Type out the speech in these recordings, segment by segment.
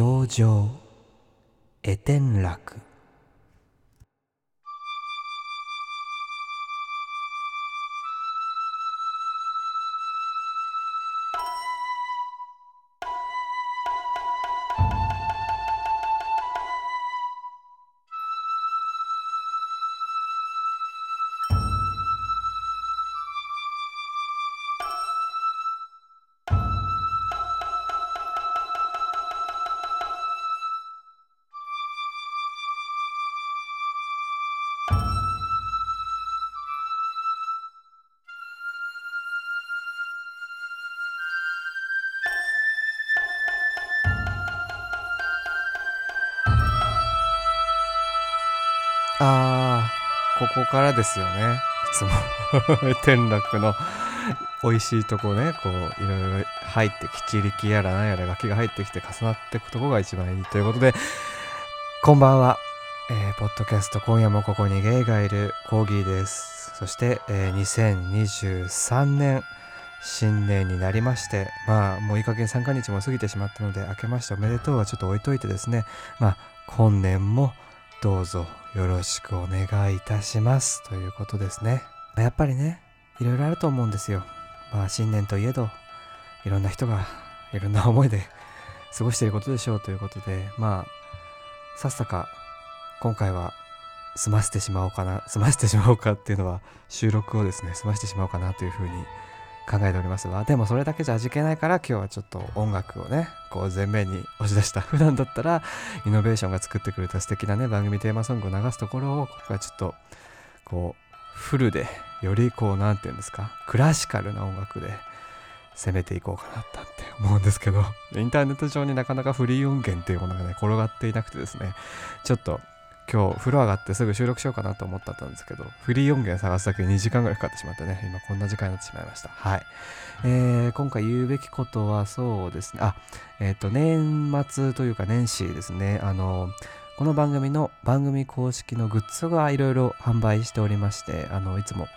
表情絵天楽からですよね。いつも。天楽の美味しいとこねこういろいろ入ってきちりきやらなんやら楽器が入ってきて重なっていくとこが一番いいということでこんばんは、えーポッドキャスト今夜もここにゲイがいるコーギーです。そして、えー2023年新年になりましてまあもういい加減3ヶ日も過ぎてしまったので明けましておめでとうはちょっと置いといてですね。まあ今年もどうぞよろしくお願いいたしますということですね。やっぱりねいろいろあると思うんですよ。まあ新年といえどいろんな人がいろんな思いで 過ごしていることでしょうということでまあさっさか今回は済ませてしまおうかな済ませてしまおうかっていうのは収録をですね済ませてしまおうかなというふうに考えております。わでもそれだけじゃ味気ないから今日はちょっと音楽をねこう前面に押し出した。普段だったらイノベーションが作ってくれた素敵なね番組テーマソングを流すところをここはちょっとこうフルでよりこう何て言うんですかクラシカルな音楽で攻めていこうかなって思うんですけど インターネット上になかなかフリー音源っていうものがね転がっていなくてですねちょっと今日風呂上がってすぐ収録しようかなと思ったんですけどフリー音源探すだけで2時間ぐらいかかってしまってね今こんな時間になってしまいました。はい、えー今回言うべきことはそうですね。あえっ、と年末というか年始ですね。あのこの番組の番組公式のグッズがいろいろ販売しておりましてあのいつも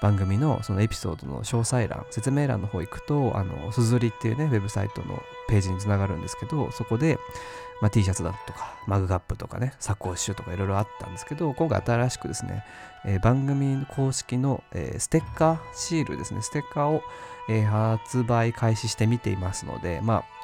番組のそのエピソードの詳細欄説明欄の方行くとあのすずりっていうねウェブサイトのページにつながるんですけどそこで、まあ、T シャツだとかマグカップとかねサコッシュとかいろいろあったんですけど今回新しくですね、えー番組公式の、えーステッカーシールですねステッカーを、えー発売開始してみていますのでまあ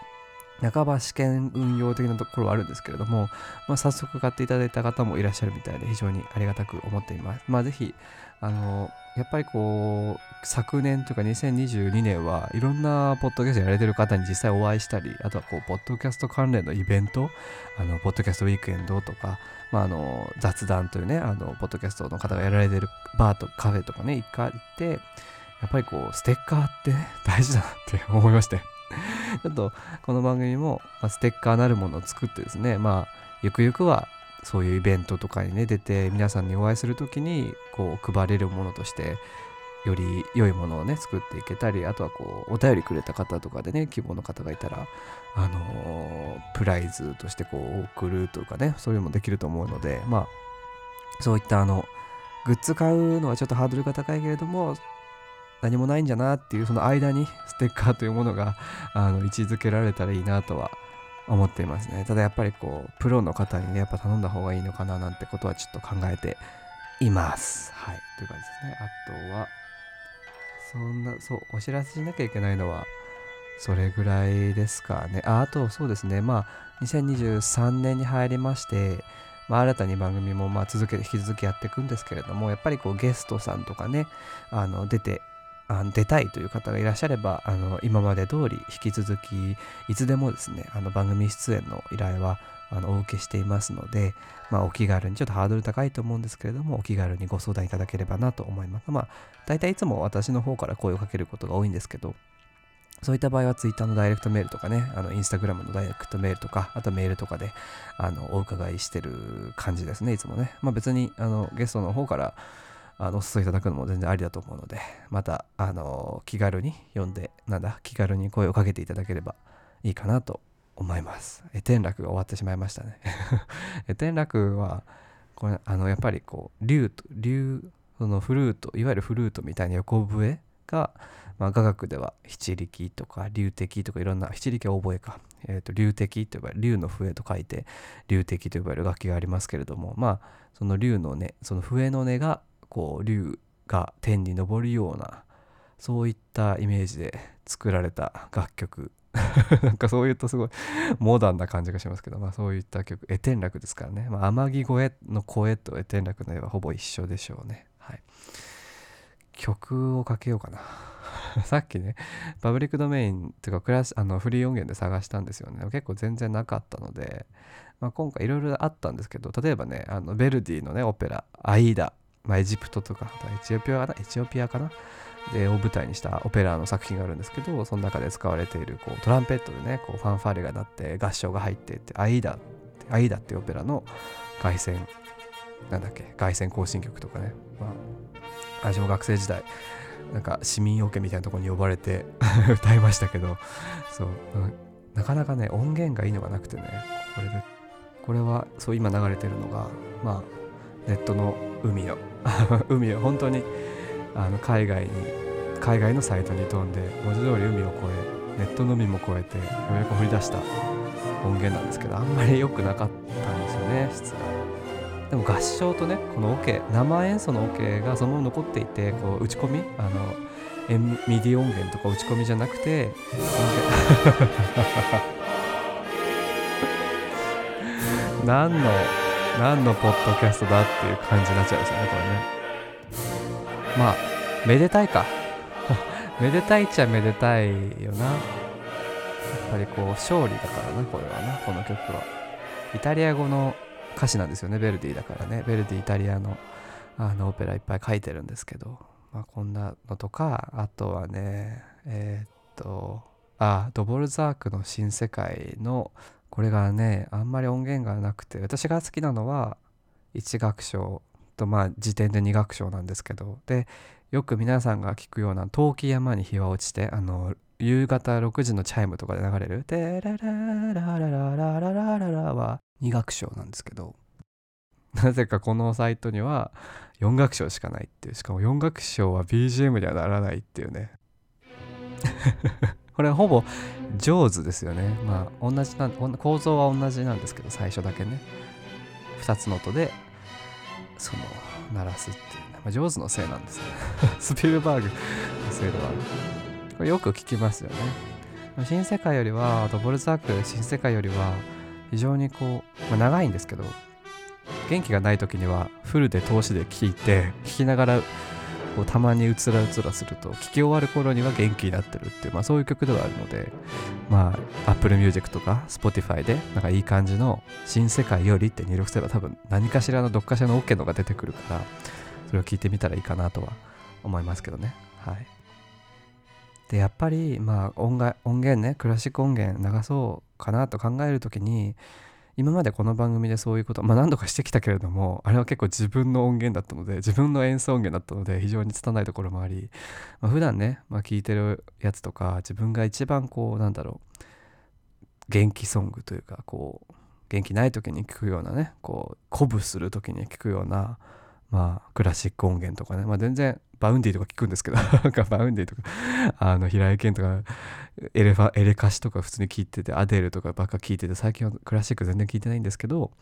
半ば試験運用的なところはあるんですけれども、まあ、早速買っていただいた方もいらっしゃるみたいで非常にありがたく思っています。まあ、ぜひあのやっぱりこう昨年というか2022年はいろんなポッドキャストやられてる方に実際お会いしたりあとはこうポッドキャスト関連のイベントあのポッドキャストウィークエンドとか、まあ、あの雑談というねあのポッドキャストの方がやられてるバーとカフェとかね一回行ってやっぱりこうステッカーってね大事だなって思いまして ちょっとこの番組も、まあ、ステッカーなるものを作ってですねまあゆくゆくはそういうイベントとかにね出て皆さんにお会いするときにこう配れるものとしてより良いものをね作っていけたりあとはこうお便りくれた方とかでね希望の方がいたらあのープライズとしてこう送るとかねそういうのもできると思うのでまあそういったあのグッズ買うのはちょっとハードルが高いけれども何もないんじゃなっていうその間にステッカーというものが あの位置づけられたらいいなとは思っていますね。ただやっぱりこうプロの方にねやっぱ頼んだ方がいいのかななんてことはちょっと考えています。はい。という感じですね。あとはそんなそうお知らせしなきゃいけないのはそれぐらいですかね。ああとそうですね。まあ2023年に入りましてまあ、新たに番組もまあ続けて引き続きやっていくんですけれどもやっぱりこうゲストさんとかねあの出てあの出たいという方がいらっしゃればあの今まで通り引き続きいつでもですねあの番組出演の依頼はあのお受けしていますので、まあ、お気軽にちょっとハードル高いと思うんですけれどもお気軽にご相談いただければなと思いますまあ大体いつも私の方から声をかけることが多いんですけどそういった場合は Twitter のダイレクトメールとかね、あの Instagram のダイレクトメールとか、あとメールとかであのお伺いしてる感じですね、いつもね。まあ別にあのゲストの方からあのお誘いいただくのも全然ありだと思うので、またあの気軽に読んで、なんだ、気軽に声をかけていただければいいかなと思います。え天楽が終わってしまいましたね。え天楽は、これあのやっぱりこう、竜と、竜、そのフルート、いわゆるフルートみたいな横笛が、まあ、雅楽では七力とか流笛とかいろんな七力は覚えかえーと、竜笛と呼ばれる竜の笛と書いて竜笛と呼ばれる楽器がありますけれどもまあその竜の音その笛の音がこう竜が天に昇るようなそういったイメージで作られた楽曲。なんかそう言うとすごいモダンな感じがしますけど、まあ、そういった曲。絵天楽ですからね、まあ、天城越えの声と絵天楽の絵はほぼ一緒でしょうね、はい、曲をかけようかな。さっきねパブリックドメインっていうかクラスあのフリー音源で探したんですよね。結構全然なかったので、まあ、今回いろいろあったんですけど例えばねあのベルディのねオペラ「アイーダ」まあ、エジプトとかあとエチオピアかなエチオピアかな？でを舞台にしたオペラの作品があるんですけどその中で使われているこうトランペットでねこうファンファーレが鳴って合唱が入っていって「アイーダ」アイーダっていうオペラの凱旋なんだっけ凱旋行進曲とかね、まあ、私も学生時代なんか市民オケみたいなところに呼ばれて 歌いましたけどそう、うん、なかなかね音源がいいのがなくてねこれでこれはそう今流れてるのがまあネットの海の 海を本当にあの海外に海外のサイトに飛んで文字通り海を越えネットの海も越えてようやく掘り出した音源なんですけどあんまり良くなかったんですよね質が。でも合唱とねこのオケ生演奏のオケがそのまま残っていてこう打ち込みあの MIDI音源とか打ち込みじゃなくて 何の何のポッドキャストだっていう感じになっちゃうんですよねこれね。まあめでたいか。めでたいっちゃめでたいよな。やっぱりこう勝利だからなこれはなこの曲は。イタリア語の歌詞なんですよねベルディだからね。ベルディイタリアのあのオペラいっぱい書いてるんですけど、まあ、こんなのとかあとはねえー、っとあドボルザークの新世界のこれがねあんまり音源がなくて私が好きなのは一楽章とまあ次点で2楽章なんですけどでよく皆さんが聞くような「遠き山に日は落ちて」あの夕方6時のチャイムとかで流れる「テララララララララララ」は2楽章なんですけどなぜかこのサイトには4楽章しかないっていうしかも4楽章は BGM にはならないっていうねこれはほぼ上手ですよね。まあ同じな構造は同じなんですけど最初だけね。2つの音でその鳴らすっていうね、まあ、上手のせいなんですね。スピルバーグのせいではこれよく聞きますよね。新世界よりはドボルザーク新世界よりは非常にこう、まあ、長いんですけど元気がない時にはフルで通しで聞いて聞きながらこうたまにうつらうつらすると聞き終わる頃には元気になってるっていう、まあ、そういう曲ではあるのでまあ Apple Music とか Spotify でなんかいい感じの「新世界より」って入力すれば多分何かしらのどっかしらの OK のが出てくるからそれを聞いてみたらいいかなとは思いますけどね。はい。でやっぱりまあ音音源ねクラシック音源流そうかなと考える時に今までこの番組でそういうこと、まあ、何度かしてきたけれどもあれは結構自分の音源だったので自分の演奏音源だったので非常に拙いところもあり、まあ、普段ね、まあ、聞いてるやつとか自分が一番こうなんだろう元気ソングというかこう元気ない時に聞くようなねこう鼓舞する時に聞くようなまあクラシック音源とかね、まあ、全然 Vaundy とか聞くんですけど。なんか Vaundy とかあの平井堅とかエレファエレカシとか普通に聞いててアデルとかばっか聞いてて最近はクラシック全然聞いてないんですけど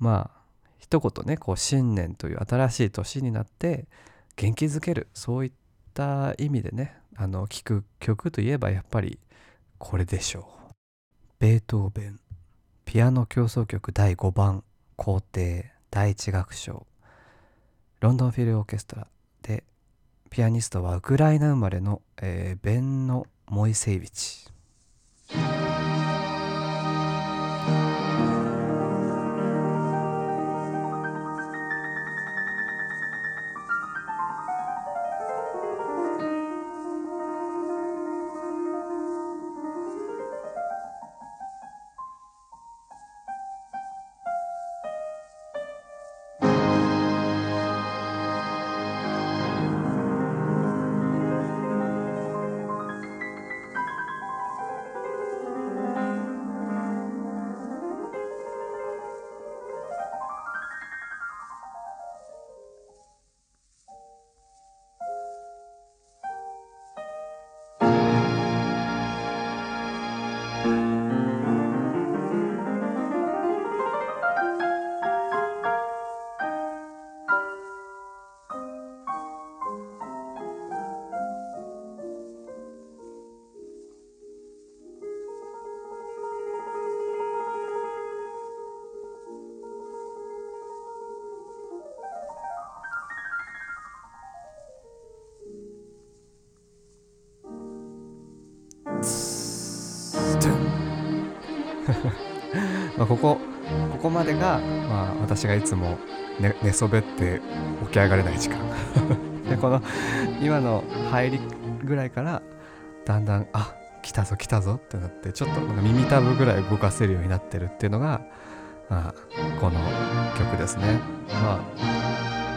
まあ一言ねこう新年という新しい年になって元気づけるそういった意味でねあの聴く曲といえばやっぱりこれでしょう。ベートーベンピアノ協奏曲第5番皇帝第1楽章。ロンドンフィルオーケストラでピアニストはウクライナ生まれの、えー、ベンノ・モイセイビチ。ここここまでが、まあ、私がいつも寝寝そべって起き上がれない時間。でこの今の入りぐらいからだんだんあ来たぞ来たぞってなってちょっとなんか耳たぶぐらい動かせるようになってるっていうのが、まあ、この曲ですね。まあ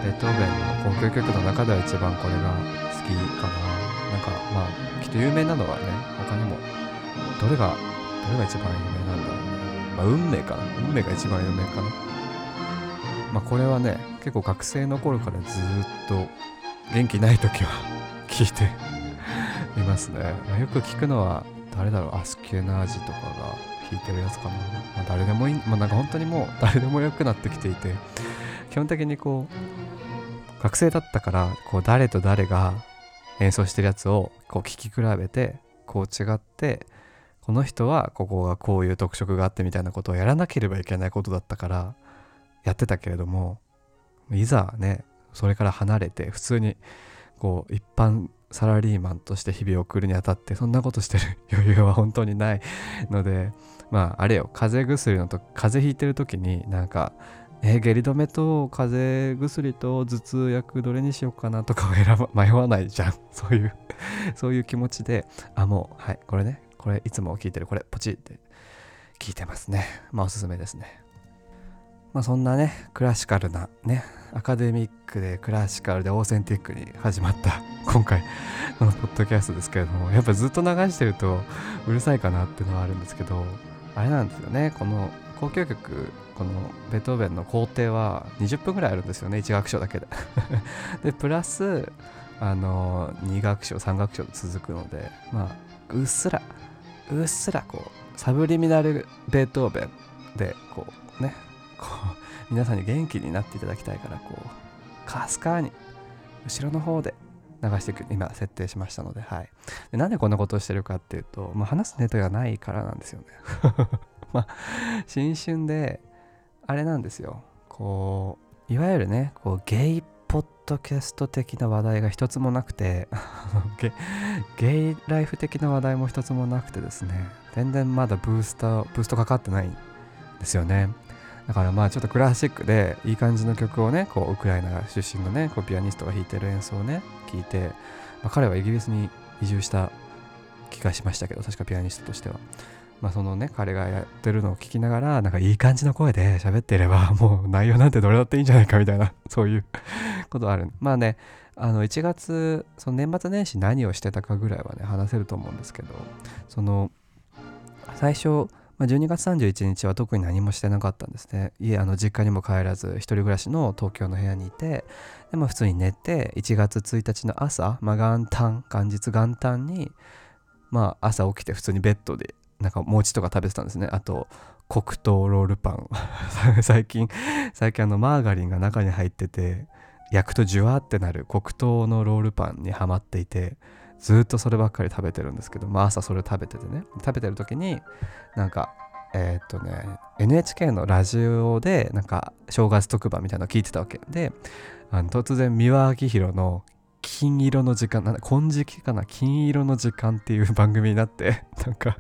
ベートーベンの交響曲の中では一番これが好きかな。なんかまあきっと有名なのはね他にもどれがどれが一番有名なんだろうね。あ運命かな？運命が一番有名かな？まあこれはね結構学生の頃からずっと元気ない時は 聞いて いますね、まあ、よく聞くのは誰だろう？アスキュナージとかが弾いてるやつかな、まあ、誰でもいい、まあ、なんか本当にもう 誰でもよくなってきていて基本的にこう学生だったからこう誰と誰が演奏してるやつをこう聴き比べてこう違ってこの人はここがこういう特色があってみたいなことをやらなければいけないことだったからやってたけれどもいざねそれから離れて普通にこう一般サラリーマンとして日々を送るにあたってそんなことしてる 余裕は本当にないのでまああれよ風邪薬のと風邪ひいてる時になんかえー、下痢止めと風邪薬と頭痛薬どれにしようかなとかを選ば迷わないじゃん。そういうそういう気持ちであもうはいこれねこれいつも聞いてるこれポチって聞いてますね。まあおすすめですね。まあそんなねクラシカルなねアカデミックでクラシカルでオーセンティックに始まった今回このポッドキャストですけれどもやっぱずっと流してるとうるさいかなっていうのはあるんですけどあれなんですよねこの交響曲このベートーベンの工程は20分ぐらいあるんですよね1楽章だけで。でプラスあの2楽章3楽章続くのでまあうっすらうっすらこうサブリミナルベートーベンでこうねこう皆さんに元気になっていただきたいからこうかすかに後ろの方で流していく今設定しましたのではい。でなんでこんなことをしてるかっていうと、まあ、話すネタがないからなんですよね。まあ新春であれなんですよ。こういわゆるねこうゲイポッドキャスト的な話題が一つもなくて ゲイライフ的な話題も一つもなくてですね。全然まだブースターブーストかかってないんですよね。だからまあちょっとクラシックでいい感じの曲をねこうウクライナ出身のねこうピアニストが弾いてる演奏をね聴いて、まあ、彼はイギリスに移住した気がしましたけど確かピアニストとしては。まあ、そのね彼がやってるのを聞きながらなんかいい感じの声で 喋っていれば もう内容なんてどれだっていいんじゃないかみたいな そういうことある。まあねあの1月その年末年始何をしてたかぐらいはね話せると思うんですけどその最初、ま、12月31日は特に何もしてなかったんですね。家あの実家にも帰らず一人暮らしの東京の部屋にいてでも普通に寝て1月1日の朝、まあ、元旦元日元旦にまあ朝起きて普通にベッドでなんか餅とか食べてたんですね。あと黒糖ロールパン。最近最近あのマーガリンが中に入ってて焼くとジュワーってなる黒糖のロールパンにはまっていてずっとそればっかり食べてるんですけど、まあ、朝それ食べててね。食べてる時になんかえー、っとね NHK のラジオでなんか正月特番みたいなの聞いてたわけ。であの突然三輪明宏の金色の時間なんだ金色かな？金色の時間っていう番組になって なんか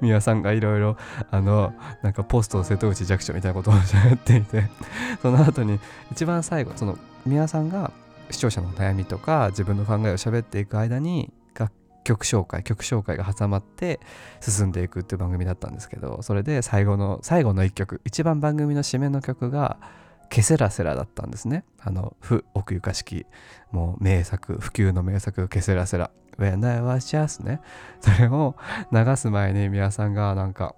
宮さんがいろいろあのなんかポスト瀬戸内弱者みたいなことを喋っていてその後に一番最後その宮さんが視聴者の悩みとか自分の考えを喋っていく間に楽曲紹介曲紹介が挟まって進んでいくっていう番組だったんですけどそれで最後の最後の一曲一番番組の締めの曲がケセラセラだったんですね。あの、不奥ゆかしき、もう名作、普及の名作、ケセラセラ。When I was just ね。それを流す前に皆さんがなんか、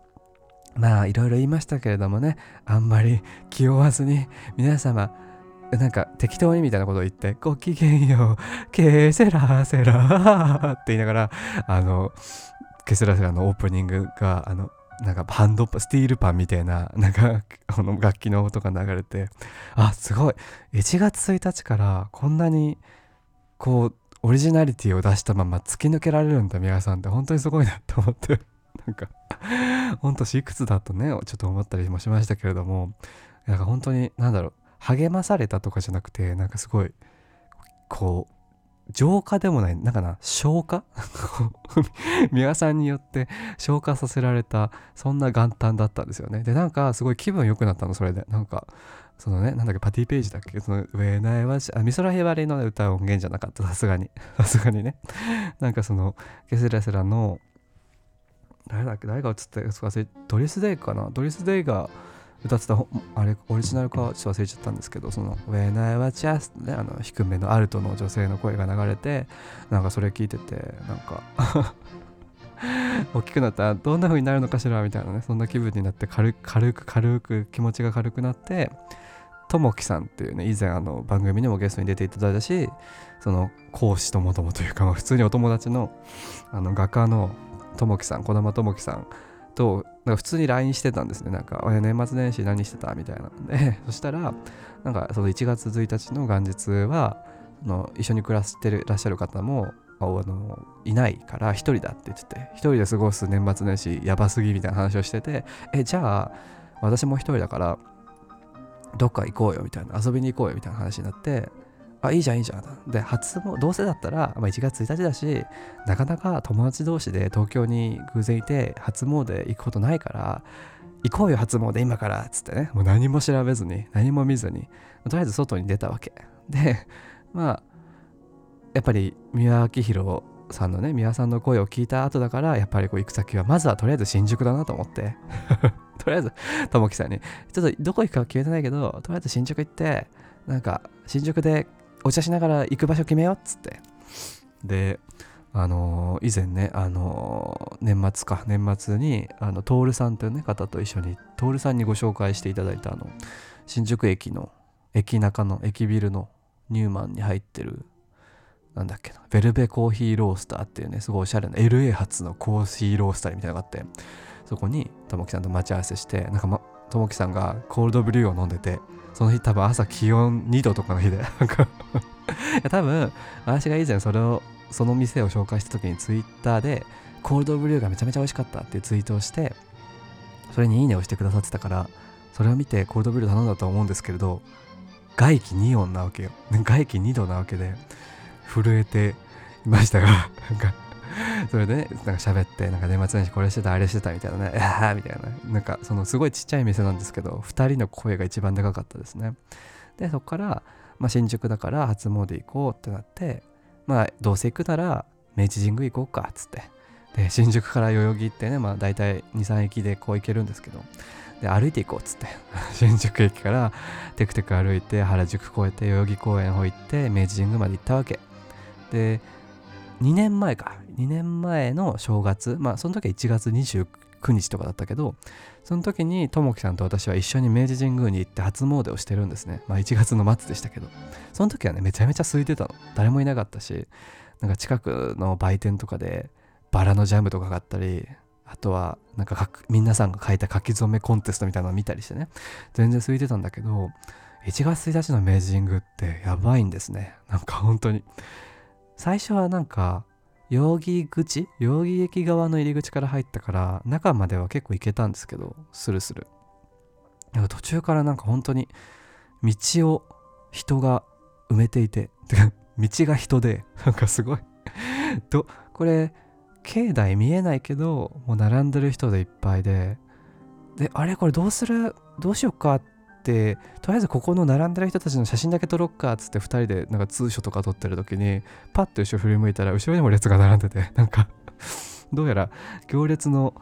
まあいろいろ言いましたけれどもね、あんまり気負わずに皆様、なんか適当にみたいなことを言って、ごきげんよう、ケセラセラって言いながら、あの、ケセラセラのオープニングが、あの、なんかハンドスティールパンみたいな、なんか、この楽器の音が流れて、あ、すごい。1月1日からこんなに、こう、オリジナリティを出したまま突き抜けられるんだ、皆さんって。本当にすごいなって思って、なんか、本当いくつだとね、ちょっと思ったりもしましたけれども、なんか本当に、なんだろう、励まされたとかじゃなくて、なんかすごい、こう、浄化でもないなんかな消化？三輪さんによって消化させられたそんな元旦だったんですよね。でなんかすごい気分良くなったのそれで。なんかそのねなんだっけパティページだっけ？その「When I was」あ美空ひばりの、歌音源じゃなかった。さすがに。さすがにね。なんかそのケセラセラの誰だっけ誰が映ったか忘れドリス・デイかな？ドリス・デイが歌ってたあれオリジナルかちょっと忘れちゃったんですけどその「When I was just」ねあの低めのアルトの女性の声が流れてなんかそれ聞いててなんか 大きくなった。らどんな風になるのかしらみたいなねそんな気分になって軽く軽く気持ちが軽くなってともきさんっていうね以前あの番組にもゲストに出ていただいたしその講師ともともというか、普通にお友達のあの画家のともきさん児玉ともきさんとなんか普通に LINE してたんですね。なんか年末年始何してた？みたいな。んで そしたらなんかその1月1日の元日はの一緒に暮らしてるらっしゃる方もあのいないから1人だって言ってて1人で過ごす年末年始やばすぎみたいな話をしててえじゃあ私も1人だからどっか行こうよみたいな遊びに行こうよみたいな話になってあいいじゃんいいじゃん。で初もどうせだったら、まあ、1月1日だしなかなか友達同士で東京に偶然いて初詣行くことないから行こうよ初詣今からつってね。もう何も調べずに何も見ずにとりあえず外に出たわけ。でまあやっぱり三輪明宏さんのね三輪さんの声を聞いた後だからやっぱりこう行く先はまずはとりあえず新宿だなと思って。とりあえずともきさんに。ちょっとどこ行くか決めてないけどとりあえず新宿行ってなんか新宿でお茶しながら行く場所決めようっつって。であのー、以前ね、あのー、年末か年末にあの徹さんという、ね、方と一緒に徹さんにご紹介していただいたあの新宿駅の駅中の駅ビルのニューマンに入ってるなんだっけなベルベコーヒーロースターっていうねすごいおしゃれな LA 発のコーヒーロースターみたいなのがあってそこにともきさんと待ち合わせしてなんかともきさんがコールドブリューを飲んでてその日多分朝気温2度とかの日で。なんか多分私が以前それをその店を紹介した時にツイッターでコールドブリューがめちゃめちゃ美味しかったっていうツイートをしてそれにいいねをしてくださってたからそれを見てコールドブリュー頼んだと思うんですけれど外気2温なわけよ。外気2度なわけで震えていましたがなんか それでね、なんか喋って、なんか年末年始これしてた、あれしてたみたいなね、いやーみたいな、なんかそのすごいちっちゃい店なんですけど、2人の声が一番でかかったですね。で、そこから、まあ、新宿だから初詣行こうってなって、まあ、どうせ行くなら明治神宮行こうかっつって。で、新宿から代々木行ってね、まあ大体2、3駅でこう行けるんですけど、で、歩いて行こうっつって。新宿駅からテクテク歩いて、原宿越えて、代々木公園の方行って、明治神宮まで行ったわけ。で、2年前か2年前の正月まあその時は1月29日とかだったけどその時にともきさんと私は一緒に明治神宮に行って初詣をしてるんですね。まあ1月の末でしたけど。その時はねめちゃめちゃ空いてたの。誰もいなかったしなんか近くの売店とかでバラのジャムとかがあったりあとはなんか皆さんが書いた書き初めコンテストみたいなのを見たりしてね。全然空いてたんだけど1月1日の明治神宮ってやばいんですね。なんか本当に。最初はなんか代々木口？代々木駅側の入り口から入ったから中までは結構行けたんですけどスルスル。途中からなんか本当に道を人が埋めていて 道が人でなんかすごい。どこれ境内見えないけどもう並んでる人でいっぱいで。であれこれどうする？どうしよっか？っってとりあえずここの並んでる人たちの写真だけ撮ろっかっつって2人でなんか通所とか撮ってる時にパッと後ろ振り向いたら後ろにも列が並んでて なんかどうやら行列の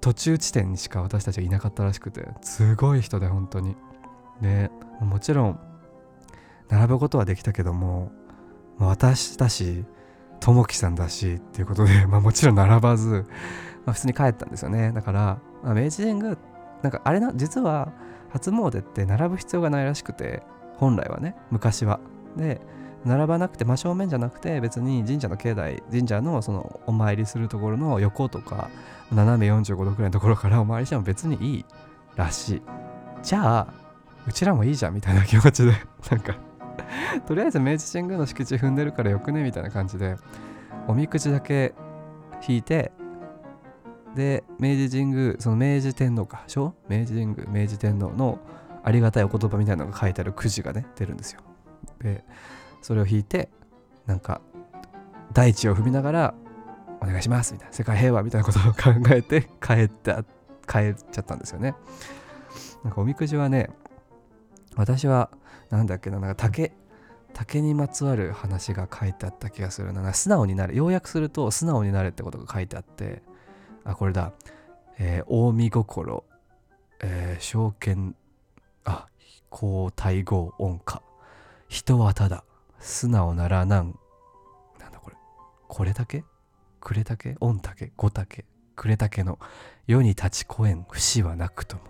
途中地点にしか私たちはいなかったらしくてすごい人で本当に。でもちろん並ぶことはできたけども私だしともきさんだしっていうことで、まあ、もちろん並ばず、まあ、普通に帰ったんですよね。だから、まあ、明治神宮なんかあれな実は初詣って並ぶ必要がないらしくて本来はね昔は。で並ばなくて真正面じゃなくて別に神社の境内神社のそのお参りするところの横とか斜め45度くらいのところからお参りしても別にいいらしい。じゃあうちらもいいじゃんみたいな気持ちで なんかとりあえず明治神宮の敷地踏んでるからよくねみたいな感じでおみくじだけ引いてで明治神宮その明治天皇か明治神宮明治天皇のありがたいお言葉みたいなのが書いてあるくじがね出るんですよ。でそれを引いてなんか大地を踏みながらお願いしますみたいな世界平和みたいなことを考えて 帰った帰っちゃったんですよね。なんかおみくじはね私はなんだっけななんか竹竹にまつわる話が書いてあった気がするな。素直になる。要約すると素直になれってことが書いてあってあこれだ、えー、近江心、えー、証券。あ皇太后音歌人はただ。素直ならなん。なんだこれ。これだけ？くれたけ？御竹五竹くれたけの。世に立ちこえん。節はなくとも。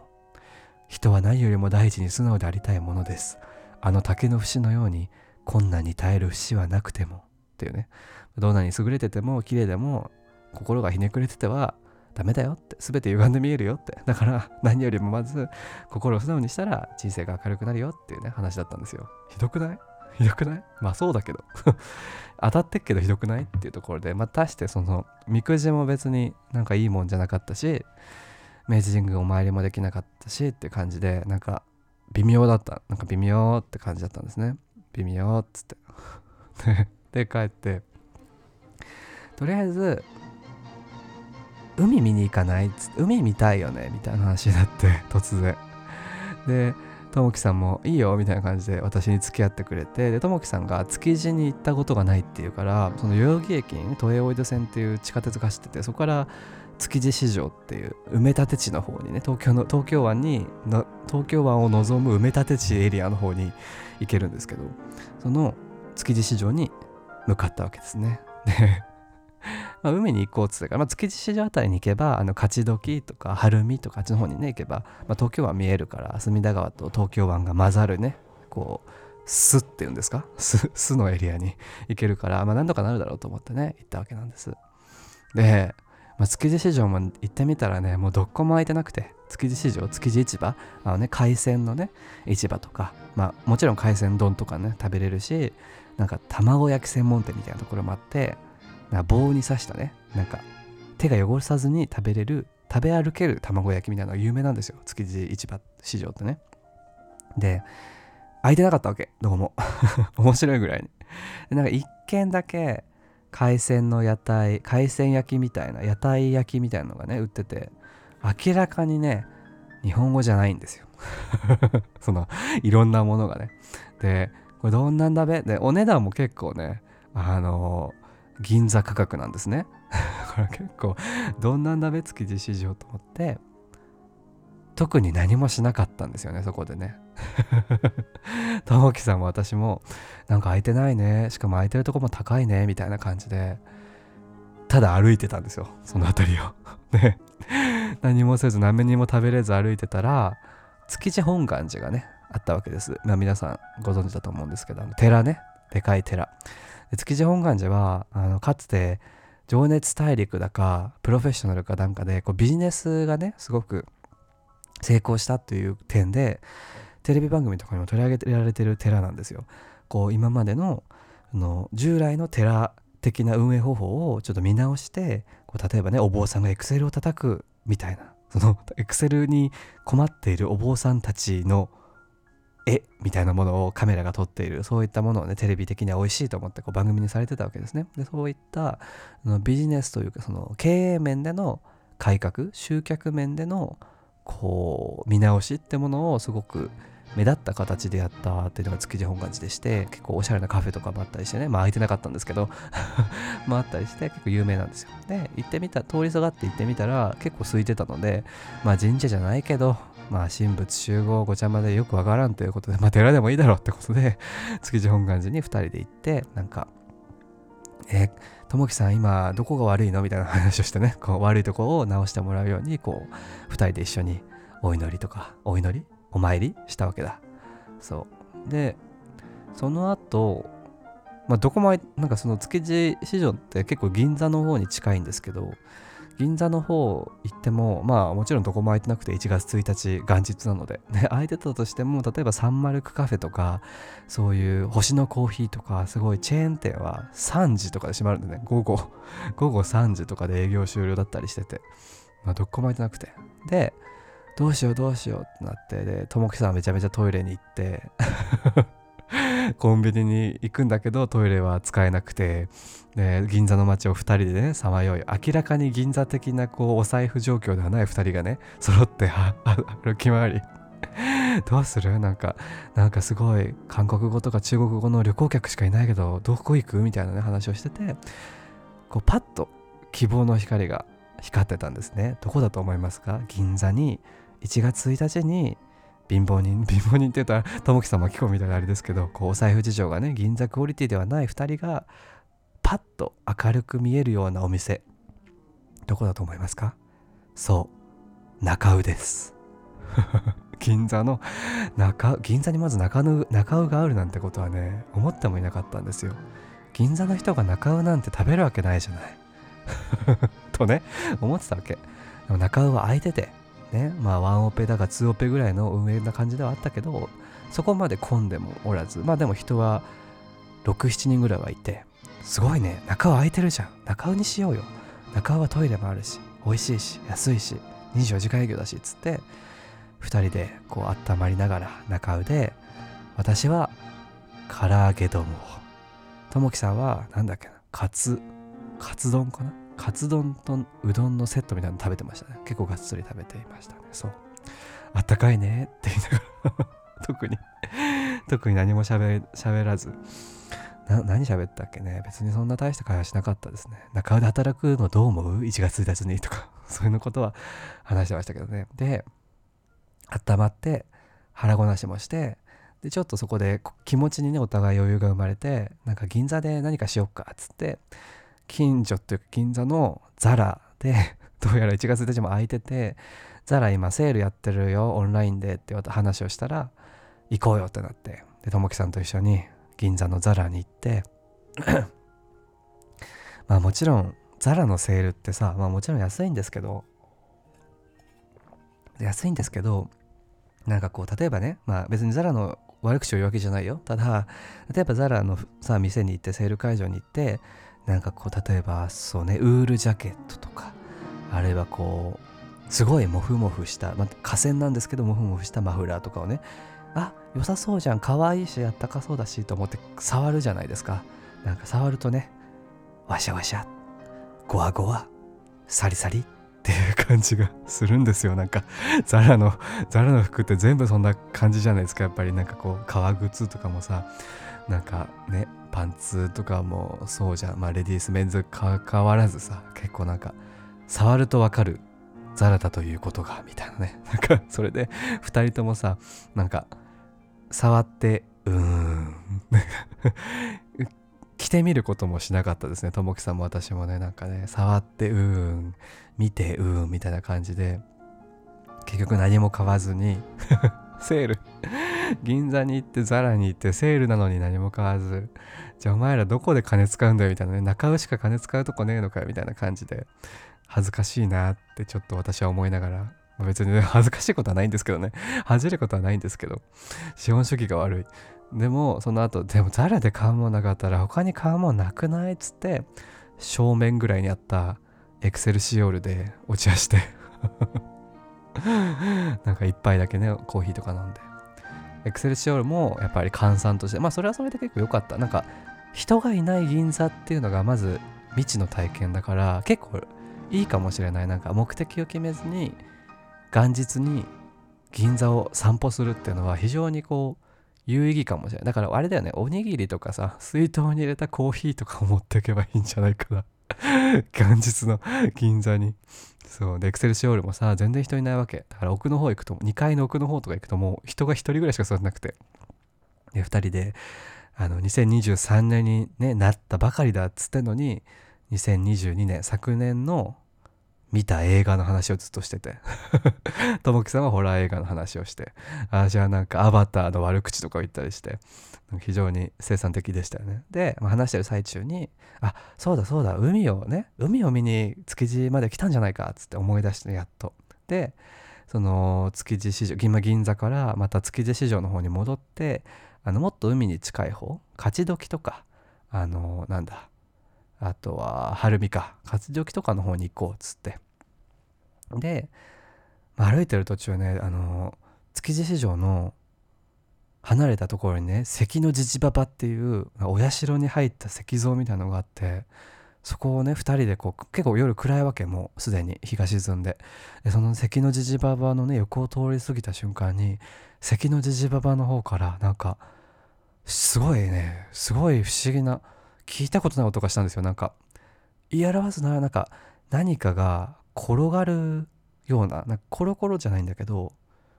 人は何よりも大事に素直でありたいものです。あの竹の節のように困難に耐える節はなくても。っていうね。どんなに優れてても綺麗でも心がひねくれててはダメだよって全て歪んで見えるよって。だから何よりもまず心を素直にしたら人生が明るくなるよっていうね話だったんですよ。ひどくない？ひどくない？まあそうだけど。当たってっけどひどくないっていうところでまたしてそのみくじも別になんかいいもんじゃなかったし明治神宮お参りもできなかったしって感じでなんか微妙だった。なんか微妙って感じだったんですね。微妙っつって。で帰って。とりあえず海見に行かない？海見たいよね？みたいな話になって 突然。でともきさんもいいよみたいな感じで私に付き合ってくれてでともきさんが築地に行ったことがないっていうからその代々木駅に、ね、都営大井戸線っていう地下鉄が走っててそこから築地市場っていう埋め立て地の方にね東京の東京湾にの東京湾を望む埋め立て地エリアの方に行けるんですけどその築地市場に向かったわけですね。でまあ、海に行こうっつってから、まあ、築地市場あたりに行けばあの勝どきとか晴海とかあっちの方にね行けば、まあ、東京湾見えるから隅田川と東京湾が混ざるねこう巣っていうんですか？巣のエリアに行けるから、まあ、何とかなるだろうと思ってね行ったわけなんです。で、まあ、築地市場も行ってみたらねもうどこも空いてなくて築地市場築地市場あのね海鮮のね市場とかまあもちろん海鮮丼とかね食べれるしなんか卵焼き専門店みたいなところもあってなんか棒に刺したね。なんか手が汚さずに食べれる食べ歩ける卵焼きみたいなのが有名なんですよ。築地市場市場ってね。で空いてなかったわけ。どうも。面白いぐらいに。でなんか一軒だけ海鮮の屋台海鮮焼きみたいな屋台焼きみたいなのがね売ってて明らかにね日本語じゃないんですよ。そのいろんなものがね。でこれどんなんだべでお値段も結構ねあの銀座価格なんですね。これ結構どんなんだべ築地市場と思って特に何もしなかったんですよねそこでね。友樹さんも私もなんか空いてないねしかも空いてるとこも高いねみたいな感じでただ歩いてたんですよその辺りを。ね。何もせず何にも食べれず歩いてたら築地本願寺がねあったわけです、まあ、皆さんご存知だと思うんですけど寺ね。でかい寺。築地本願寺はあのかつて情熱大陸だかプロフェッショナルかなんかでこうビジネスがねすごく成功したという点でテレビ番組とかにも取り上げられてる寺なんですよ。こう今までのの従来の寺的な運営方法をちょっと見直してこう例えばねお坊さんがエクセルを叩くみたいなそのエクセルに困っているお坊さんたちの絵みたいなものをカメラが撮っているそういったものをねテレビ的には美味しいと思ってこう番組にされてたわけですね。でそういったのビジネスというかその経営面での改革集客面でのこう見直しってものをすごく目立った形でやったっていうのが築地本願寺でして結構おしゃれなカフェとかもあったりしてねまあ空いてなかったんですけど まああったりして結構有名なんですよ。で行ってみた通りすがって行ってみたら結構空いてたのでまあ神社じゃないけどまあ神仏集合ごちゃまでよくわからんということで まあ寺でもいいだろうってことで 築地本願寺に2人で行ってなんかえともきさん今どこが悪いの？みたいな話をしてね こう悪いとこを直してもらうようにこう2人で一緒にお祈りとかお祈り？お参りしたわけだ。そう。でその後まあどこもなんかその築地市場って結構銀座の方に近いんですけど銀座の方行ってもまあもちろんどこも空いてなくて1月1日元日なので、ね、空いてたとしても例えばサンマルクカフェとかそういう星のコーヒーとかすごいチェーン店は3時とかで閉まるんでね。午後 午後3時とかで営業終了だったりしてて。まあどこも空いてなくて。でどうしようどうしようってなってでともきさんはめちゃめちゃトイレに行って。コンビニに行くんだけどトイレは使えなくてで銀座の街を2人でねさまよい。明らかに銀座的なこうお財布状況ではない2人がね揃って 歩き回り。どうする？なんかなんかすごい韓国語とか中国語の旅行客しかいないけどどこ行く？みたいなね話をしててこうパッと希望の光が光ってたんですね。どこだと思いますか？銀座に1月1日に貧乏人 貧乏人って言ったらともきさん巻き込むみたいなあれですけどこうお財布事情がね銀座クオリティではない2人がパッと明るく見えるようなお店。どこだと思いますか？そう中尾です。銀座の中銀座にまず中野中尾があるなんてことはね思ってもいなかったんですよ。銀座の人が中尾なんて食べるわけないじゃない。とね思ってたわけ。でも中尾は空いててねまあワンオペだかツーオペぐらいの運営な感じではあったけどそこまで混んでもおらずまあでも人は67人ぐらいはいてすごいね中尾空いてるじゃん。中尾にしようよ。中尾はトイレもあるし美味しいし安いし24時間営業だしっつって2人でこう温まりながら中尾で私は唐揚げ丼を。ともきさんはなんだっけなカツカツ丼かな？カツ丼とうどんのセットみたいなの食べてましたね。結構がっつり食べていましたね。そう。あったかいねって言いながら。特に。特に何も喋喋らず。な何喋ったっけね。別にそんな大した会話しなかったですね。中で働くのどう思う ?1 月1日にとか。そういうことは話してましたけどね。で温まって腹ごなしもしてでちょっとそこで気持ちにねお互い余裕が生まれてなんか銀座で何かしよっかっつって近所っていうか銀座のザラで どうやら1月1日も空いててザラ今セールやってるよオンラインでって話をしたら行こうよってなってでともきさんと一緒に銀座のザラに行って まあもちろんザラのセールってさまあもちろん安いんですけど安いんですけどなんかこう例えばねまあ別にザラの悪口を言うわけじゃないよ。ただ例えばザラのさ店に行ってセール会場に行ってなんかこう例えばそうねウールジャケットとかあるいはこうすごいモフモフした、まあ、河川なんですけどモフモフしたマフラーとかをねあ良さそうじゃん可愛いしあったかそうだしと思って触るじゃないですか。なんか触るとねワシャワシャゴワゴワサリサリっていう感じが するんですよ。なんかザラのザラの服って全部そんな感じじゃないですか。やっぱりなんかこう革靴とかもさなんかねパンツとかもそうじゃん。まあレディースメンズかかわらずさ結構なんか触るとわかるザラだということがみたいなね。なんかそれで2人ともさなんか触ってうーん。着 てみることもしなかったですね。ともきさんも私もねなんかね触ってうーん。見てうーん。みたいな感じで結局何も買わずに セール銀座に行ってザラに行ってセールなのに何も買わず。じゃあお前らどこで金使うんだよみたいなね。中尾しか金使うとこねえのかよみたいな感じで。恥ずかしいなってちょっと私は思いながら、ま、別に、ね、恥ずかしいことはないんですけどね。恥じることはないんですけど。資本主義が悪い。でもその後でもザラで買うもんなかったら他に買うもんなくないっつって正面ぐらいにあったエクセルシオールでお茶して。なんか一杯だけねコーヒーとか飲んで。エクセルシオールもやっぱり閑散としてまあそれはそれで結構良かった。なんか人がいない銀座っていうのがまず未知の体験だから結構いいかもしれない。なんか目的を決めずに元日に銀座を散歩するっていうのは非常にこう有意義かもしれない。だからあれだよね。おにぎりとかさ水筒に入れたコーヒーとかを持っていけばいいんじゃないかな。元日の銀座に。そう。でエクセルシオールもさ全然人いないわけ。だから奥の方行くと2階の奥の方とか行くともう人が1人ぐらいしか座ってなくて。で2人であの2023年に、ね、なったばかりだっつってんのに2022年昨年の見た映画の話をずっとしてて。ともきさんはホラー映画の話をして。あじゃあなんかアバターの悪口とかを言ったりして。非常に生産的でしたよね。で、まあ、話してる最中にあそうだそうだ海をね海を見に築地まで来たんじゃないかっつって思い出してやっと。でその築地市場銀銀座からまた築地市場の方に戻ってあのもっと海に近い方勝ち時とかあのなんだあとは晴海か勝どきとかの方に行こうっつって。で、まあ、歩いてる途中ねあの築地市場の離れたところにね関のじじばばっていうお社に入った石像みたいなのがあってそこをね2人でこう結構夜暗いわけもうすでに日が沈んで。でその関のじじばばのね横を通り過ぎた瞬間に関のじじばばの方からなんかすごいねすごい不思議な聞いたことない音がしたんですよ。なんか言い表すならなんか何かが転がるようななんかコロコロじゃないんだけど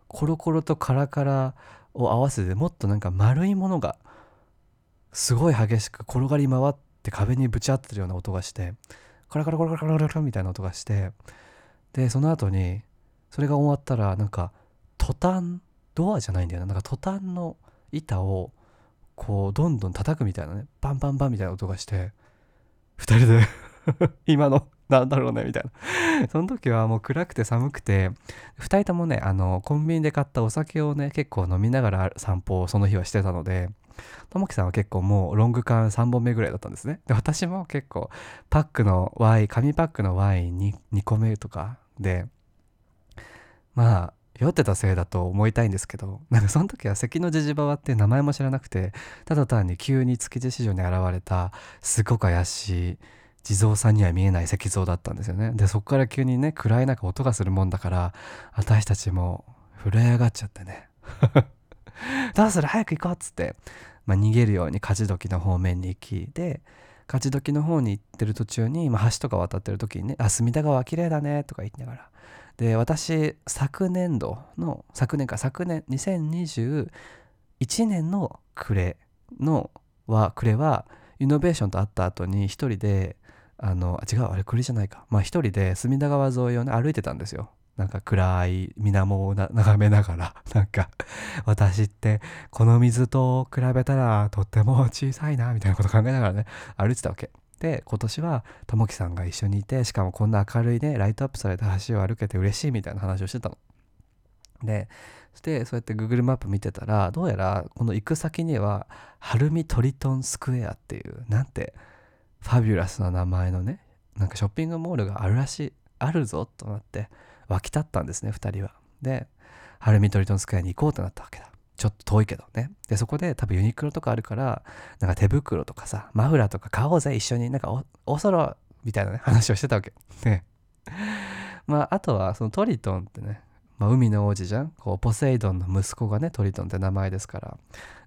コロコロとカラカラを合わせてもっとなんか丸いものがすごい激しく転がり回って壁にぶち当ってるような音がしてカラカラカラカラカラカラみたいな音がしてでその後にそれが終わったらなんかトタンドアじゃないんだよな。なんかトタンの板をこうどんどん叩くみたいなねバンバンバンみたいな音がして2人で 今のなんだろうねみたいな。その時はもう暗くて寒くて2人ともねあのコンビニで買ったお酒をね結構飲みながら散歩をその日はしてたのでともきさんは結構もうロング缶3本目ぐらいだったんですね。で私も結構パックのワイン紙パックのワイン 2, 2個目とかでまあ酔ってたせいだと思いたいんですけどなんかその時は関のじじばわって名前も知らなくてただ単に急に築地市場に現れたすごく怪しい地蔵さんには見えない石像だったんですよね。でそこから急にね暗い中音がするもんだから私たちも震え上がっちゃってね。どうする？早く行こうっつって、まあ、逃げるように勝時の方面に行きで勝時の方に行ってる途中に、まあ、橋とか渡ってる時にね「あ隅田川綺麗だね」とか言いながらで私昨年度の昨年か昨年2021年の暮れのは暮れはイノベーションと会った後に一人であの違うあれ暮れじゃないか。まあ一人で隅田川沿いをね歩いてたんですよ。なんか暗い水面を眺めながら。なんか私ってこの水と比べたらとっても小さいなみたいなこと考えながらね歩いてたわけ。で今年はともきさんが一緒にいてしかもこんな明るいねライトアップされた橋を歩けて嬉しいみたいな話をしてたの。でそしてそうやって Google マップ見てたらどうやらこの行く先にはハルミトリトンスクエアっていうなんてファビュラスな名前のねなんかショッピングモールがあるらしいあるぞとなって湧き立ったんですね2人は。でハルミトリトンスクエアに行こうってなったわけだ。ちょっと遠いけどね。で、そこで多分ユニクロとかあるから、なんか手袋とかさ、マフラーとか買おうぜ、一緒に、なんかお、おそろ、みたいなね、話をしてたわけ。ね。まあ、あとは、そのトリトンってね、まあ、海の王子じゃん？こうポセイドンの息子がねトリトンって名前ですから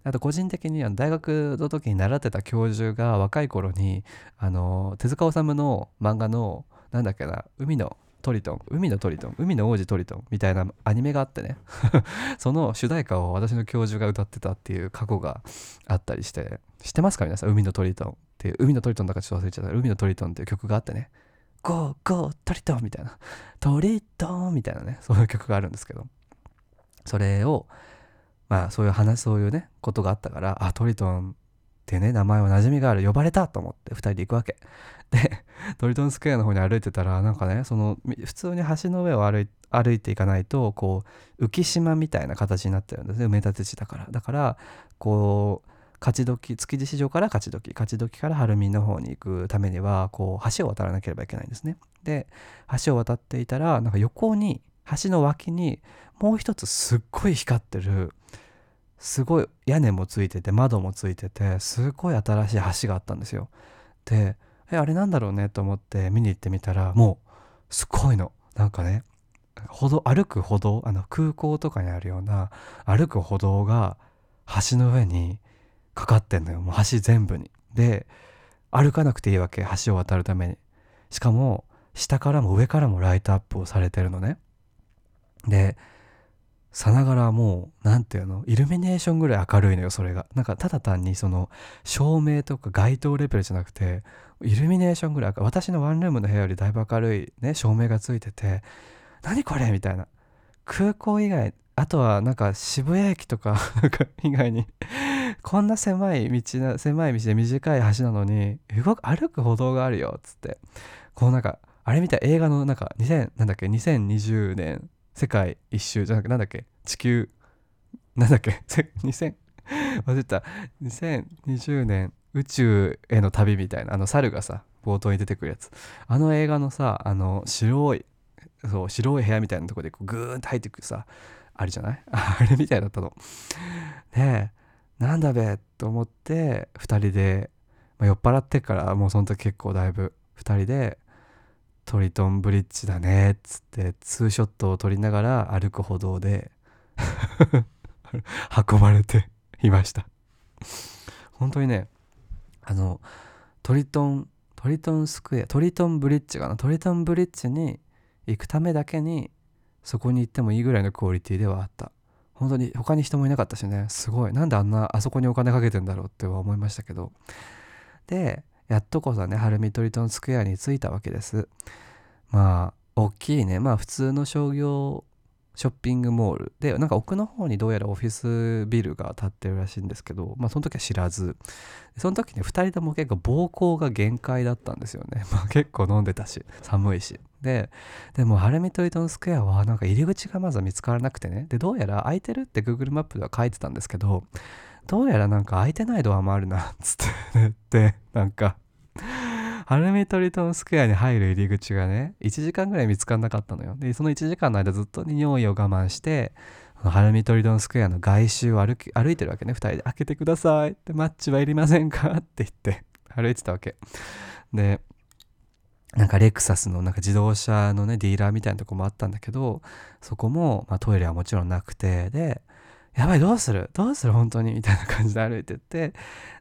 あと個人的には大学の時に習ってた教授が若い頃にあの手塚治虫の漫画のなんだっけな海のトリトン海のトリトン海の王子トリトンみたいなアニメがあってね。その主題歌を私の教授が歌ってたっていう過去があったりして知ってますか？皆さん海のトリトンっていう海のトリトンだからちょっと忘れちゃった。海のトリトンっていう曲があってね。ゴーゴートリトンみたいな。トリトンみたいなね。そういう曲があるんですけど。それをまあそういう話そういうねことがあったからあトリトンってね名前は馴染みがある呼ばれたと思って2人で行くわけ。でトリトンスクエアの方に歩いてたらなんかねその普通に橋の上を歩い歩いていかないとこう浮島みたいな形になってるんですね。埋め立て地だから。だからこう勝ち時築地市場から勝ち時勝ち時から晴海の方に行くためにはこう橋を渡らなければいけないんですね。で橋を渡っていたらなんか横に橋の脇にもう一つすっごい光ってるすごい屋根もついてて窓もついててすごい新しい橋があったんですよ。でえあれなんだろうねと思って見に行ってみたらもうすごいの。なんかね歩道歩く歩道あの空港とかにあるような歩く歩道が橋の上にかかってんのよ。もう橋全部に。で歩かなくていいわけ橋を渡るために。しかも下からも上からもライトアップをされてるのね。でさながらもう何ていうのイルミネーションぐらい明るいのよそれが。なんかただ単にその照明とか街灯レベルじゃなくてイルミネーションぐらい私のワンルームの部屋よりだいぶ明るいね照明がついてて何これみたいな。空港以外あとはなんか渋谷駅とか 以外にこんな狭い道な狭い道で短い橋なのに動く歩く歩道があるよっつって。こうなんかあれみたい映画のなんか2000なんだっけ2020年世界一周。じゃなくなんだっけ？地球。なんだっけ？2000忘れた。2020年宇宙への旅みたいな。あの猿がさ冒頭に出てくるやつ。あの映画のさあの白いそう白い部屋みたいなとこでこうグーンって入ってくるさあるじゃない？あれみたいだったの。でなんだべと思って2人で、まあ、酔っ払ってからもうその時結構だいぶ2人でトリトンブリッジだねっつってツーショットを撮りながら歩く歩道で 運ばれていました。本当にねあのトリトントリトンスクエアトリトンブリッジかなトリトンブリッジに行くためだけにそこに行ってもいいぐらいのクオリティではあった。本当に他に人もいなかったしねすごい。なんであんなあそこにお金かけてんだろうっては思いましたけど。でやっとこそね晴海トリトンスクエアに着いたわけです。まあ大きいね。まあ普通の商業ショッピングモールでなんか奥の方にどうやらオフィスビルが建ってるらしいんですけどまあその時は知らず。その時ね2人とも結構膀胱が限界だったんですよね。まあ結構飲んでたし寒いし。ででもハルミトリトンスクエアはなんか入り口がまず見つからなくてね。でどうやら空いてるって Google マップでは書いてたんですけどどうやらなんか空いてないドアもあるなつってねでなんかハルミトリトンスクエアに入る入り口がね1時間ぐらい見つからなかったのよ。でその1時間の間ずっと匂いを我慢してハルミトリトンスクエアの外周を歩き歩いてるわけね。2人で開けてくださいってマッチはいりませんかって言って歩いてたわけ。でなんかレクサスのなんか自動車のねディーラーみたいなとこもあったんだけどそこも、まあ、トイレはもちろんなくてでやばいどうする？どうする？本当に？みたいな感じで歩いてって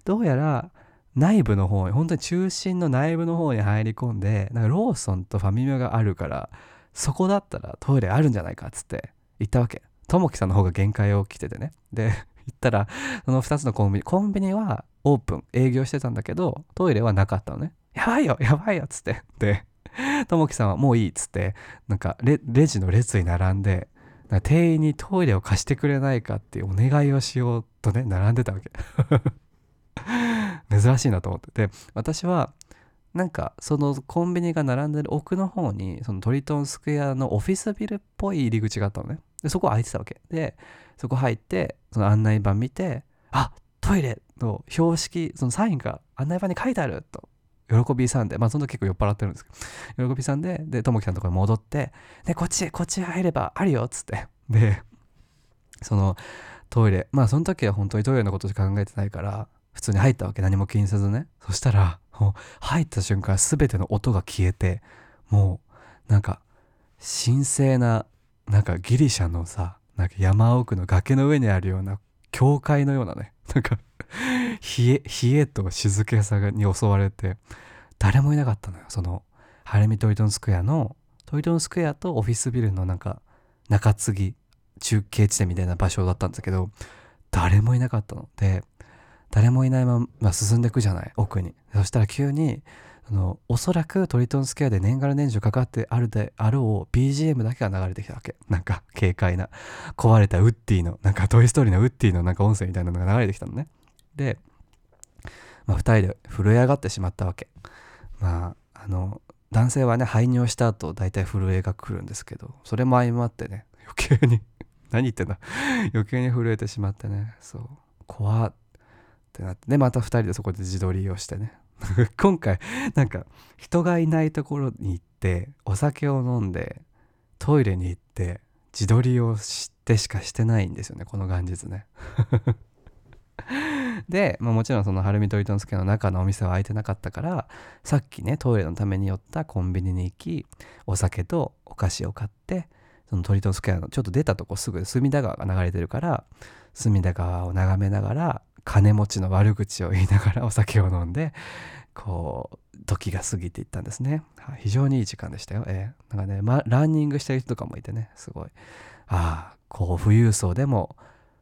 どうやら内部の方に本当に中心の内部の方に入り込んでなんかローソンとファミマがあるからそこだったらトイレあるんじゃないかっつって言ったわけ。ともきさんの方が限界をきててね。で 行ったらその2つのコンビニコンビニはオープン営業してたんだけどトイレはなかったのね。やばいよやばいよっつって。でともきさんはもういいっつってなんかレジの列に並んで店員にトイレを貸してくれないかっていうお願いをしようとね並んでたわけ。珍しいなと思って。て私はなんかそのコンビニが並んでる奥の方にそのトリトンスクエアのオフィスビルっぽい入り口があったのね。でそこ空いてたわけ。でそこ入ってその案内板見てあトイレ!の標識そのサインが案内板に書いてあると。喜びさんでまあその時結構酔っ払ってるんですけど喜びさんででともきさんのところに戻ってでこっちこっち入ればあるよっつって。でそのトイレまあその時は本当にトイレのことしか考えてないから普通に入ったわけ何も気にせずね。そしたらもう入った瞬間全ての音が消えてもうなんか神聖ななんかギリシャのさなんか山奥の崖の上にあるような教会のようなねなんか冷え冷えと静けさに襲われて誰もいなかったのよ。そのハレミトイトンスクエアのトイトンスクエアとオフィスビルのなんか中継ぎ中継地点みたいな場所だったんだけど誰もいなかったの。で誰もいないまま進んでいくじゃない奥に。そしたら急にあのおそらくトリトンスケアで年がら年中かかってあるであろう BGM だけが流れてきたわけ。なんか軽快な壊れたウッディのなんかトイ・ストーリーのウッディのなんか音声みたいなのが流れてきたのね。で、まあ、2人で震え上がってしまったわけ。まああの男性はね排尿した後大体震えが来るんですけどそれも相まってね余計に 何言ってんだ。余計に震えてしまってねそう怖っってなって。でまた2人でそこで自撮りをしてね。今回なんか人がいないところに行ってお酒を飲んでトイレに行って自撮りをしてしかしてないんですよねこの元日ね。で、まあ、もちろんそのハルミトリトンスケの中のお店は開いてなかったからさっきねトイレのために寄ったコンビニに行きお酒とお菓子を買ってそのトリトンスクエアのちょっと出たとこすぐ隅田川が流れてるから隅田川を眺めながら金持ちの悪口を言いながらお酒を飲んでこう時が過ぎていったんですね、非常にいい時間でしたよ、えー、なんかね、ま、ランニングしてる人とかもいてねすごい。ああこう富裕層でも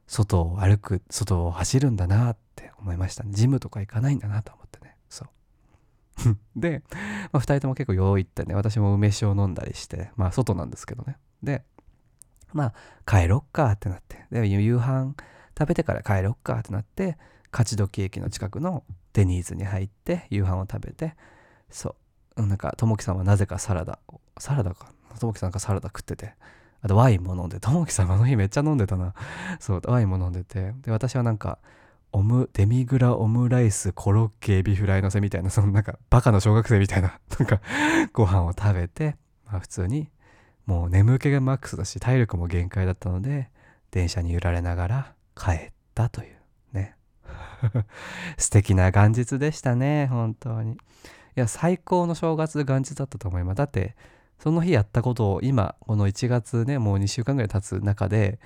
外を歩く外を走るんだなって思いましたね。ジムとか行かないんだなと思ってね。そう。で、まあ、2人とも結構よう行ってね私も梅酒を飲んだりしてまあ外なんですけどね。でまあ帰ろっかってなって。で夕飯食べてから帰ろっかってなって勝どき駅の近くのデニーズに入って夕飯を食べてそう。なんかともきさんはなぜかサラダサラダか？ともきさんがサラダ食ってて。あとワインも飲んでともきさんあの日めっちゃ飲んでたな。そうワインも飲んでて。で私はなんかオムデミグラオムライスコロッケエビフライのせみたいなそのなんかバカの小学生みたいな なんかご飯を食べて、まあ、普通にもう眠気がマックスだし体力も限界だったので電車に揺られながら帰ったというね。素敵な元日でしたね本当に。いや最高の正月元日だったと思います。だってその日やったことを今この1月ねもう2週間ぐらい経つ中で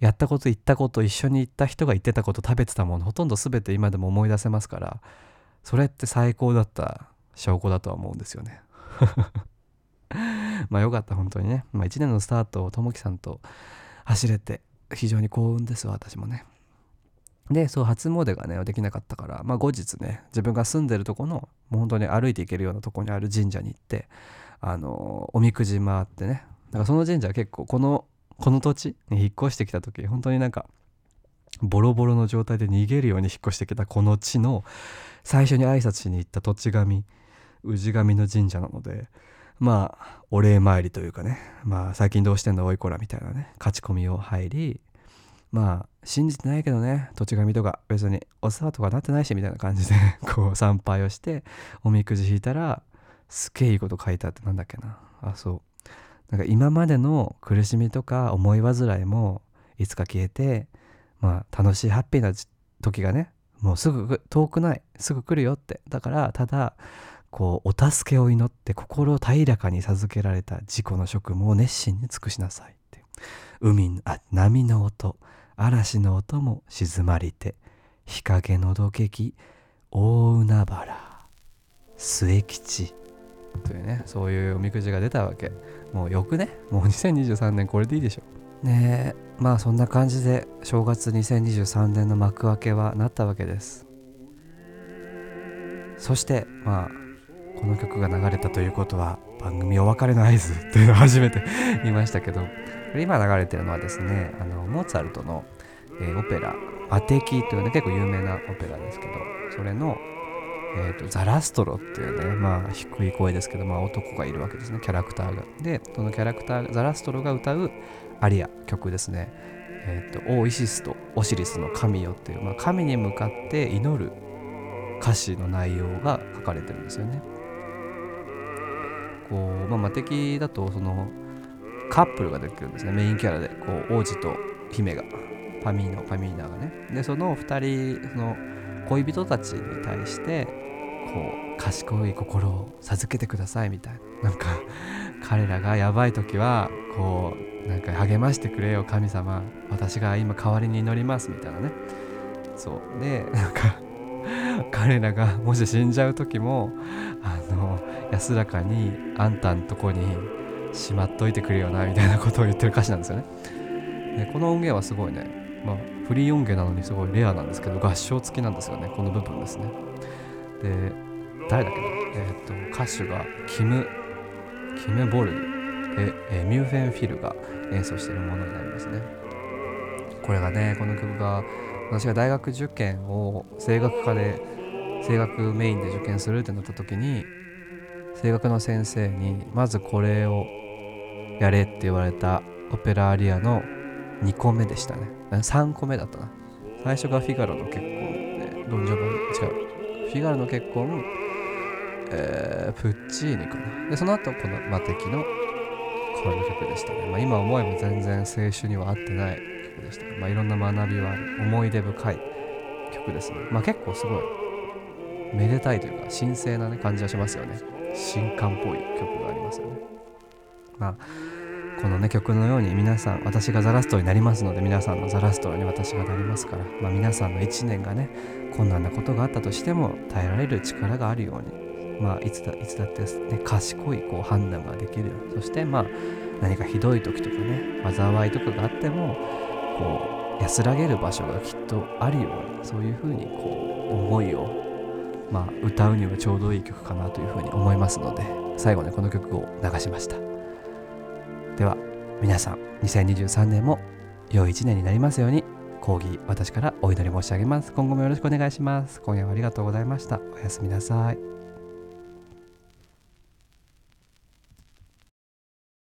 やったこと言ったこと一緒に行った人が言ってたこと食べてたものほとんど全て今でも思い出せますからそれって最高だった証拠だとは思うんですよね。まあよかった本当にね、まあ、1年のスタートをともきさんと走れて非常に幸運です私もね。でそう初詣がねできなかったから、まあ、後日ね自分が住んでるとこのもう本当に歩いていけるようなとこにある神社に行ってあのおみくじ回ってね。だからその神社は結構このこの土地に引っ越してきた時本当になんかボロボロの状態で逃げるように引っ越してきたこの地の最初に挨拶しに行った土地神氏神の神社なのでまあお礼参りというかね。まあ最近どうしてんのおいこらみたいなね。勝ち込みを入りまあ信じてないけどね。土地神とか別にお世話とかなってないしみたいな感じで こう参拝をしておみくじ引いたらすげえいいこと書いてあってなんだっけな。あそう。なんか今までの苦しみとか思い煩いもいつか消えてまあ楽しいハッピーな時がねもうすぐ遠くないすぐ来るよって。だからただこうお助けを祈って心を平らかに授けられた自己の職務を熱心に尽くしなさいって。海あ波の音嵐の音も静まりて日陰のどけき大海原末吉。というねそういうおみくじが出たわけ。もうよくね？もう2023年これでいいでしょねえまあそんな感じで正月2023年の幕開けはなったわけです。そしてまあこの曲が流れたということは番組お別れの合図というのを初めて言いましたけど今流れてるのはですねあのモーツァルトの、えー、オペラ「マテキ」というね結構有名なオペラですけどそれの、えーと、ザラストロっていうねまあ低い声ですけど、まあ、男がいるわけですねキャラクターがでそのキャラクターザラストロが歌うアリア曲ですねえーと、オーイシスとオシリスの神よっていう、まあ、神に向かって祈る歌詞の内容が書かれてるんですよね。こう、まあ、魔敵だとそのカップルができるんですね。メインキャラでこう王子と姫が。パミーノパミーナがね。でその2人その恋人たちに対してこう賢い心を授けてくださいみたいな。なんか 彼らがやばい時はこうなんか励ましてくれよ神様。私が今代わりに祈りますみたいなね。そう。でなんか 彼らがもし死んじゃう時もあの安らかにあんたんとこにしまっといてくれよなみたいなことを言ってる歌詞なんですよね。でこの音源はすごいね、まあ、フリー音源なのにすごいレアなんですけど合唱付きなんですよねこの部分ですね。で誰だっけなえ、ー、と歌手がキムキム・ボルで、え、ミューフェン・フィルが演奏しているものになりますね。これがねこの曲が私が大学受験を声楽科で声楽メインで受験するってなった時に声楽の先生にまずこれをやれって言われたオペラアリアの2個目でしたね。3個目だったな。最初がフィガロの結婚でドンジョバ違うフィガロの結婚えー、プッチーニかな。でその後このマテキのこの曲でしたね、まあ、今思えば全然青春には合ってない。曲でした。まあ、いろんな学びはある。思い出深い曲ですね。まあ結構すごいめでたいというか神聖な、ね、感じがしますよね。新刊っぽい曲がありますよね。まあこのね曲のように皆さん私がザラストになりますので皆さんのザラストに私がなりますから、まあ、皆さんの1年がね困難なことがあったとしても耐えられる力があるようにまあいつだいつだってね賢いこう判断ができる。そしてまあ何かひどい時とかね災いとかがあってもこう安らげる場所がきっとあるようにそういうふうにこう思いを、まあ、歌うにはちょうどいい曲かなというふうに思いますので最後にこの曲を流しました。では皆さん2023年も良い一年になりますように講義私からお祈り申し上げます。今後もよろしくお願いします。今夜はありがとうございました。おやすみなさい。